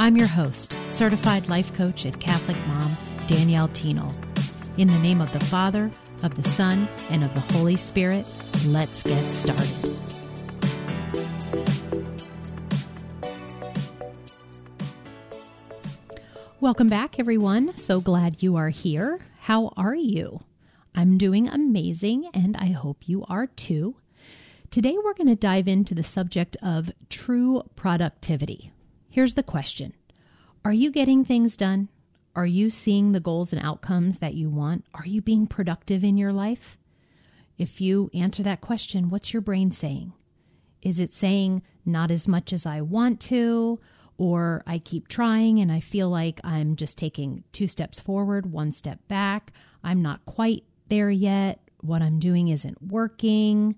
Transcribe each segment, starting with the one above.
I'm your host, certified life coach and Catholic mom, Danielle Thienel. In the name of the Father, of the Son, and of the Holy Spirit, let's get started. Welcome back, everyone. So glad you are here. How are you? I'm doing amazing, and I hope you are too. Today, we're going to dive into the subject of true productivity. Here's the question Are you getting things done? Are you seeing the goals and outcomes that you want? Are you being productive in your life? If you answer that question, what's your brain saying? Is it saying not as much as I want to? Or I keep trying and I feel like I'm just taking two steps forward, one step back. I'm not quite there yet. What I'm doing isn't working.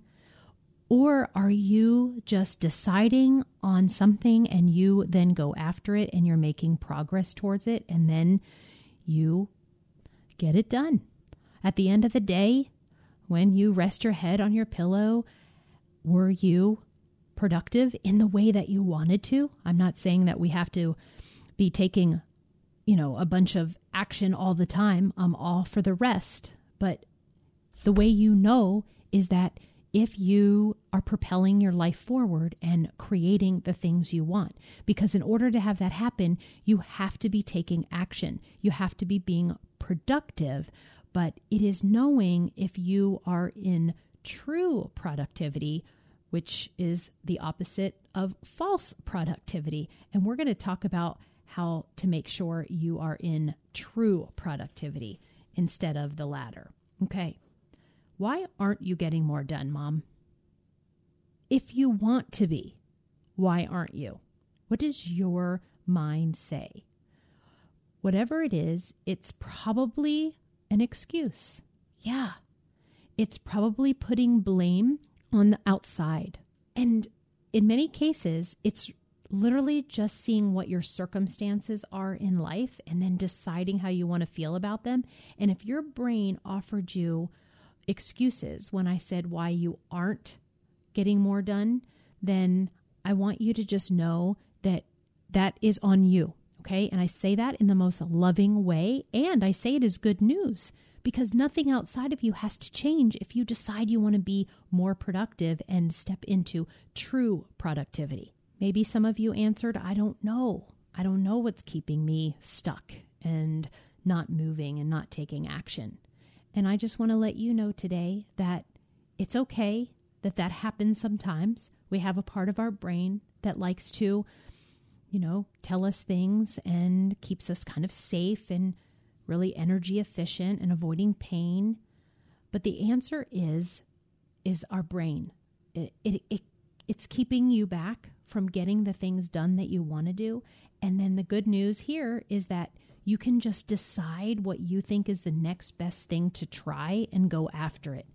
Or are you just deciding on something and you then go after it and you're making progress towards it and then you get it done? At the end of the day, when you rest your head on your pillow, were you productive in the way that you wanted to? I'm not saying that we have to be taking, you know, a bunch of action all the time. I'm all for the rest. But the way you know is that if you are propelling your life forward and creating the things you want. Because in order to have that happen, you have to be taking action, you have to be being productive. But it is knowing if you are in true productivity, which is the opposite of false productivity. And we're going to talk about how to make sure you are in true productivity instead of the latter. Okay. Why aren't you getting more done, mom? If you want to be, why aren't you? What does your mind say? Whatever it is, it's probably an excuse. Yeah. It's probably putting blame on the outside. And in many cases, it's literally just seeing what your circumstances are in life and then deciding how you want to feel about them. And if your brain offered you excuses when I said why you aren't getting more done, then I want you to just know that that is on you. Okay. And I say that in the most loving way. And I say it as good news because nothing outside of you has to change if you decide you want to be more productive and step into true productivity. Maybe some of you answered, I don't know. I don't know what's keeping me stuck and not moving and not taking action. And I just want to let you know today that it's okay that that happens sometimes. We have a part of our brain that likes to, you know, tell us things and keeps us kind of safe and really energy efficient and avoiding pain. But the answer is is our brain. It, it, it it's keeping you back from getting the things done that you want to do. And then the good news here is that you can just decide what you think is the next best thing to try and go after it.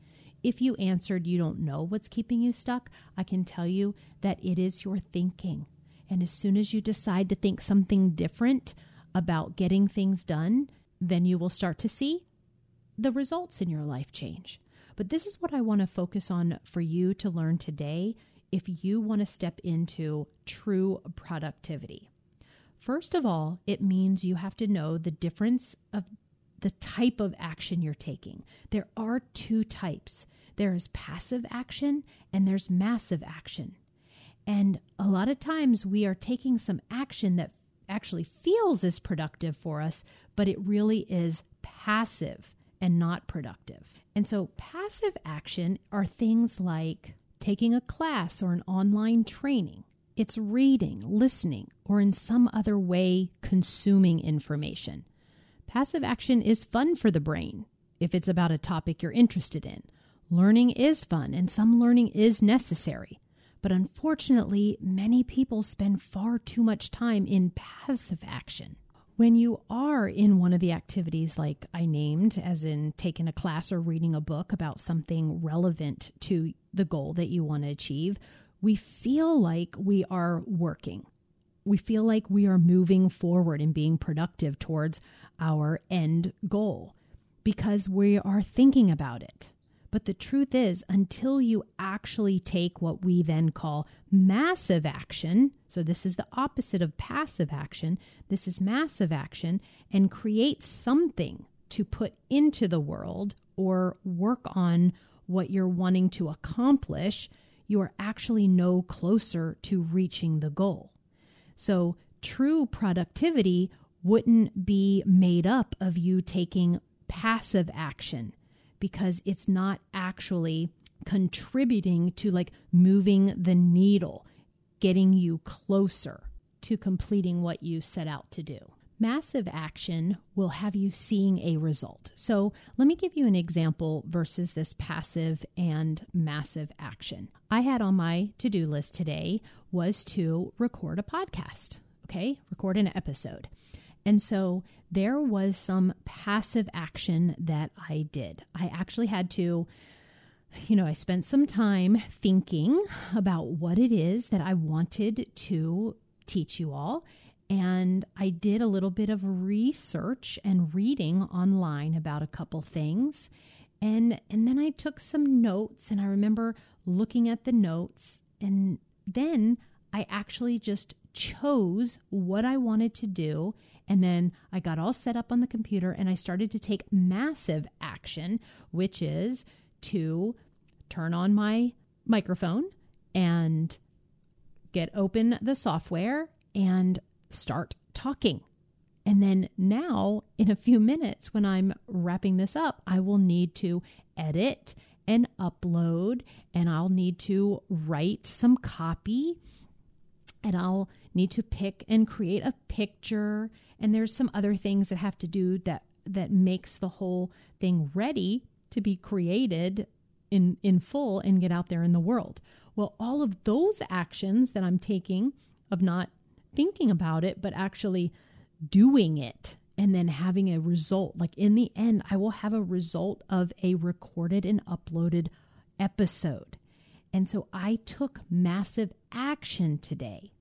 If you answered you don't know what's keeping you stuck, I can tell you that it is your thinking. And as soon as you decide to think something different about getting things done, then you will start to see the results in your life change. But this is what I want to focus on for you to learn today if you want to step into true productivity. First of all, it means you have to know the difference of the type of action you're taking. There are two types there is passive action and there's massive action. And a lot of times we are taking some action that actually feels as productive for us, but it really is passive and not productive. And so, passive action are things like taking a class or an online training, it's reading, listening, or in some other way consuming information. Passive action is fun for the brain if it's about a topic you're interested in. Learning is fun and some learning is necessary. But unfortunately, many people spend far too much time in passive action. when you are in one of the activities like I named, as in taking a class or reading a book about something relevant to the goal that you want to achieve, we feel like we are working. We feel like we are moving forward and being productive towards our end goal because we are thinking about it. But the truth is, until you actually take what we then call massive action, so this is the opposite of passive action, this is massive action, and create something to put into the world or work on what you're wanting to accomplish, you are actually no closer to reaching the goal. So, true productivity wouldn't be made up of you taking passive action because it's not actually contributing to like moving the needle, getting you closer to completing what you set out to do. Massive action will have you seeing a result. So, let me give you an example versus this passive and massive action. I had on my to do list today was to record a podcast, okay? Record an episode. And so there was some passive action that I did. I actually had to, you know, I spent some time thinking about what it is that I wanted to teach you all. And I did a little bit of research and reading online about a couple things. And, and then I took some notes and I remember looking at the notes and then I actually just chose what I wanted to do and then I got all set up on the computer and I started to take massive action, which is to turn on my microphone and get open the software and start talking. And then now, in a few minutes, when I'm wrapping this up, I will need to edit and upload, and I'll need to write some copy, and I'll need to pick and create a picture and there's some other things that have to do that that makes the whole thing ready to be created in in full and get out there in the world well all of those actions that i'm taking of not thinking about it but actually doing it and then having a result. Like in the end i will have a result of a recorded and uploaded episode. And so i took massive action today.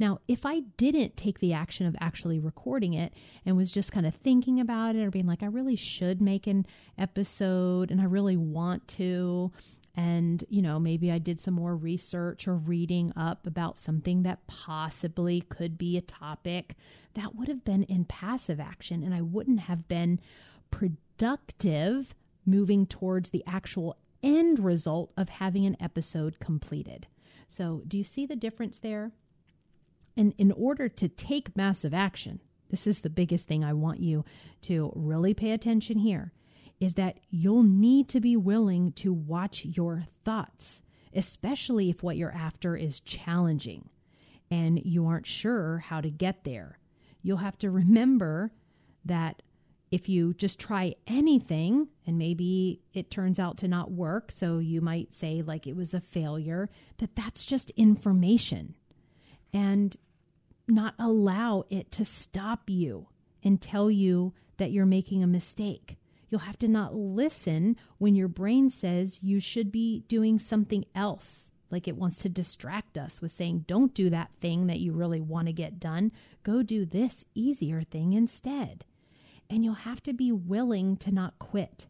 Now, if I didn't take the action of actually recording it and was just kind of thinking about it or being like, I really should make an episode and I really want to, and you know maybe i did some more research or reading up about something that possibly could be a topic that would have been in passive action and i wouldn't have been productive moving towards the actual end result of having an episode completed. So do you see the difference there? And in order to take massive action, this is the biggest thing I want you to really pay attention here is that you'll need to be willing to watch your thoughts, especially if what you're after is challenging and you aren't sure how to get there. You'll have to remember that if you just try anything and maybe it turns out to not work, so you might say like it was a failure, that that's just information and not allow it to stop you and tell you that you're making a mistake. You'll have to not listen when your brain says you should be doing something else, like it wants to distract us with saying, don't do that thing that you really want to get done. Go do this easier thing instead. And you'll have to be willing to not quit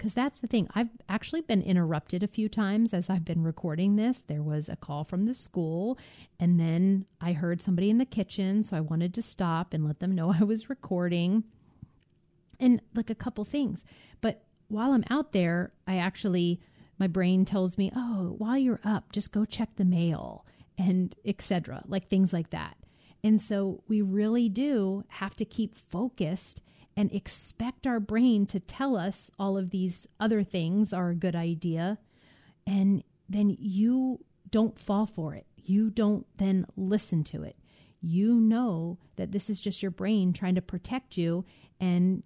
because that's the thing. I've actually been interrupted a few times as I've been recording this. There was a call from the school, and then I heard somebody in the kitchen, so I wanted to stop and let them know I was recording, and like a couple things. But while I'm out there, I actually my brain tells me, "Oh, while you're up, just go check the mail." and etc. like things like that. And so we really do have to keep focused and expect our brain to tell us all of these other things are a good idea. And then you don't fall for it. You don't then listen to it. You know that this is just your brain trying to protect you, and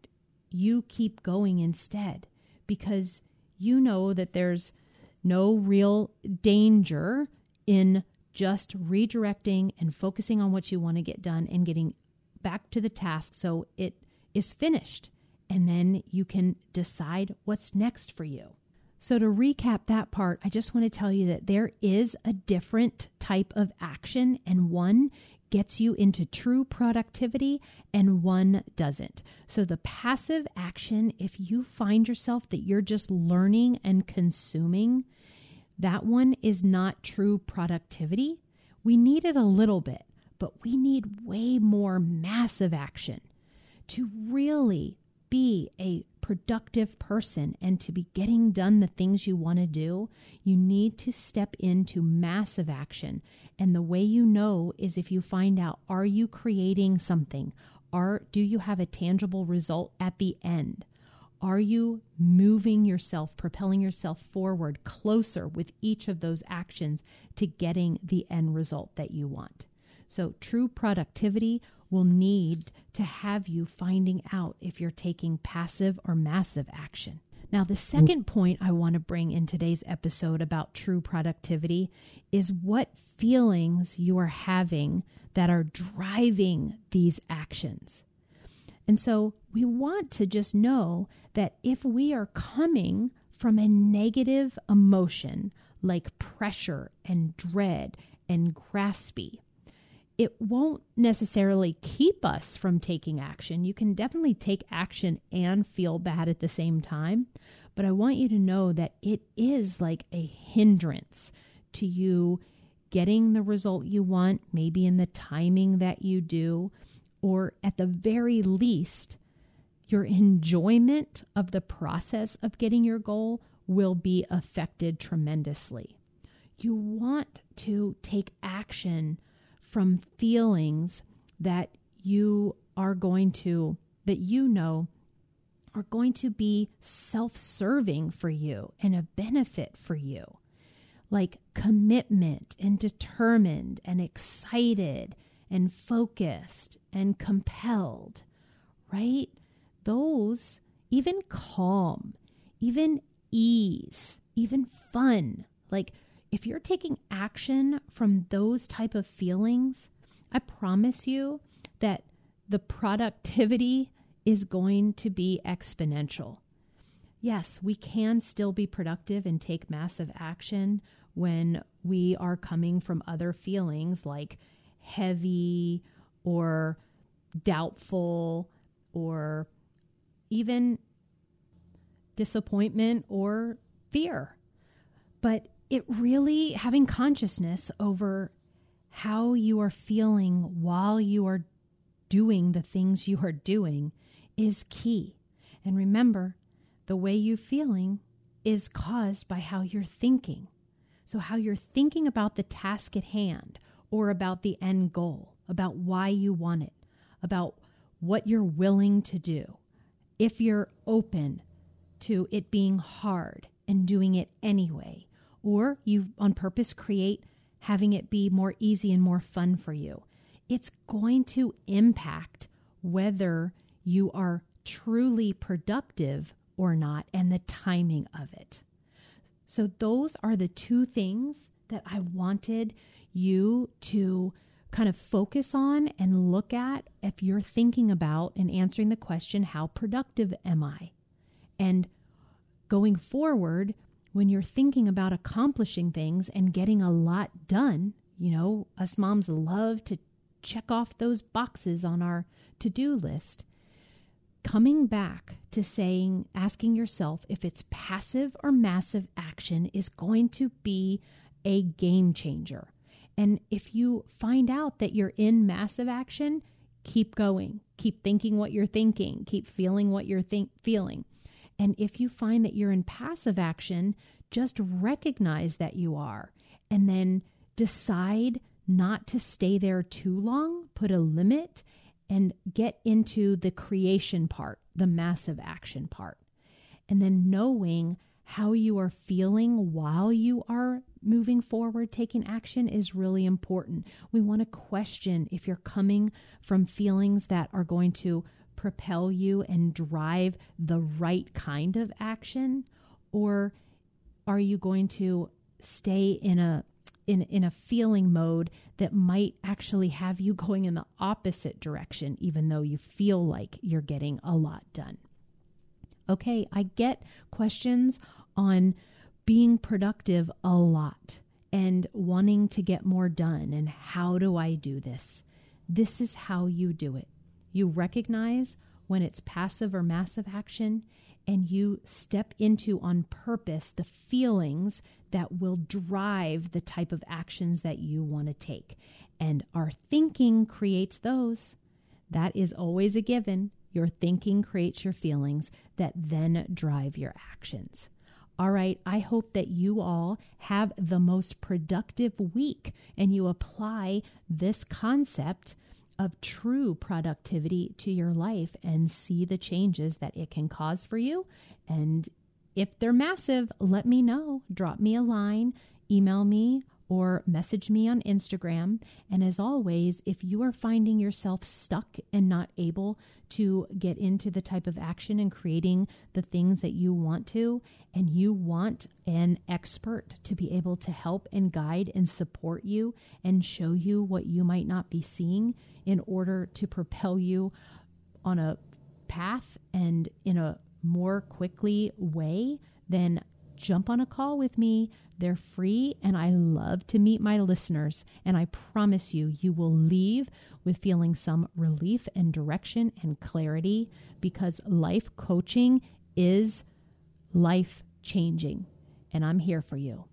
you keep going instead because you know that there's no real danger in just redirecting and focusing on what you want to get done and getting back to the task so it is finished. And then you can decide what's next for you. So, to recap that part, I just want to tell you that there is a different type of action, and one gets you into true productivity and one doesn't. So, the passive action, if you find yourself that you're just learning and consuming, that one is not true productivity. We need it a little bit, but we need way more massive action to really be a productive person and to be getting done the things you want to do, you need to step into massive action. And the way you know is if you find out are you creating something? Are do you have a tangible result at the end? Are you moving yourself, propelling yourself forward closer with each of those actions to getting the end result that you want? So, true productivity will need to have you finding out if you're taking passive or massive action. Now, the second point I want to bring in today's episode about true productivity is what feelings you are having that are driving these actions. And so we want to just know that if we are coming from a negative emotion like pressure and dread and graspy, it won't necessarily keep us from taking action. You can definitely take action and feel bad at the same time. But I want you to know that it is like a hindrance to you getting the result you want, maybe in the timing that you do, or at the very least, your enjoyment of the process of getting your goal will be affected tremendously. You want to take action from feelings that you are going to, that you know are going to be self serving for you and a benefit for you. Like commitment and determined and excited and focused and compelled, right? Those, even calm, even ease, even fun, like if you're taking action from those type of feelings, I promise you that the productivity is going to be exponential. Yes, we can still be productive and take massive action when we are coming from other feelings like heavy or doubtful or even disappointment or fear. But it really having consciousness over how you are feeling while you are doing the things you are doing is key. And remember, the way you're feeling is caused by how you're thinking. So, how you're thinking about the task at hand or about the end goal, about why you want it, about what you're willing to do. If you're open to it being hard and doing it anyway, or you on purpose create having it be more easy and more fun for you. It's going to impact whether you are truly productive or not and the timing of it. So, those are the two things that I wanted you to kind of focus on and look at if you're thinking about and answering the question, How productive am I? And going forward, when you're thinking about accomplishing things and getting a lot done, you know, us moms love to check off those boxes on our to do list. Coming back to saying, asking yourself if it's passive or massive action is going to be a game changer. And if you find out that you're in massive action, keep going. Keep thinking what you're thinking. Keep feeling what you're think- feeling. And if you find that you're in passive action, just recognize that you are and then decide not to stay there too long, put a limit, and get into the creation part, the massive action part. And then knowing how you are feeling while you are moving forward, taking action is really important. We want to question if you're coming from feelings that are going to propel you and drive the right kind of action? Or are you going to stay in a in, in a feeling mode that might actually have you going in the opposite direction, even though you feel like you're getting a lot done. Okay, I get questions on being productive a lot and wanting to get more done. And how do I do this? This is how you do it. You recognize when it's passive or massive action, and you step into on purpose the feelings that will drive the type of actions that you want to take. And our thinking creates those. That is always a given. Your thinking creates your feelings that then drive your actions. All right, I hope that you all have the most productive week and you apply this concept of true productivity to your life and see the changes that it can cause for you. And if they're massive, let me know. Drop me a line, email me, or message me on Instagram. And as always, if you are finding yourself stuck and not able to get into the type of action and creating the things that you want to, and you want an expert to be able to help and guide and support you and show you what you might not be seeing in order to propel you on a path and in a more quickly way, then jump on a call with me. They're free, and I love to meet my listeners. And I promise you, you will leave with feeling some relief and direction and clarity because life coaching is life changing. And I'm here for you.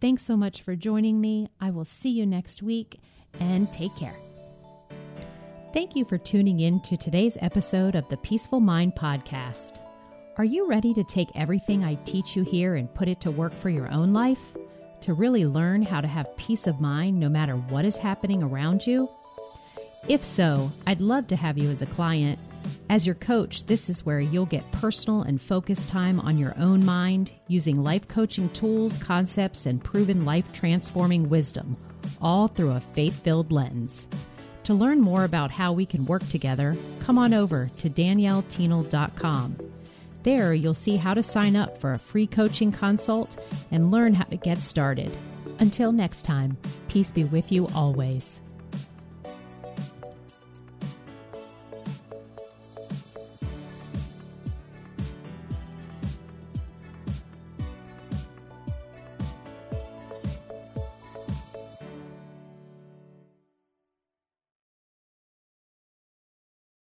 Thanks so much for joining me. I will see you next week and take care. Thank you for tuning in to today's episode of the Peaceful Mind Podcast. Are you ready to take everything I teach you here and put it to work for your own life? To really learn how to have peace of mind no matter what is happening around you? If so, I'd love to have you as a client. As your coach, this is where you'll get personal and focused time on your own mind using life coaching tools, concepts, and proven life transforming wisdom, all through a faith filled lens. To learn more about how we can work together, come on over to daniellethienel.com. There, you'll see how to sign up for a free coaching consult and learn how to get started. Until next time, peace be with you always.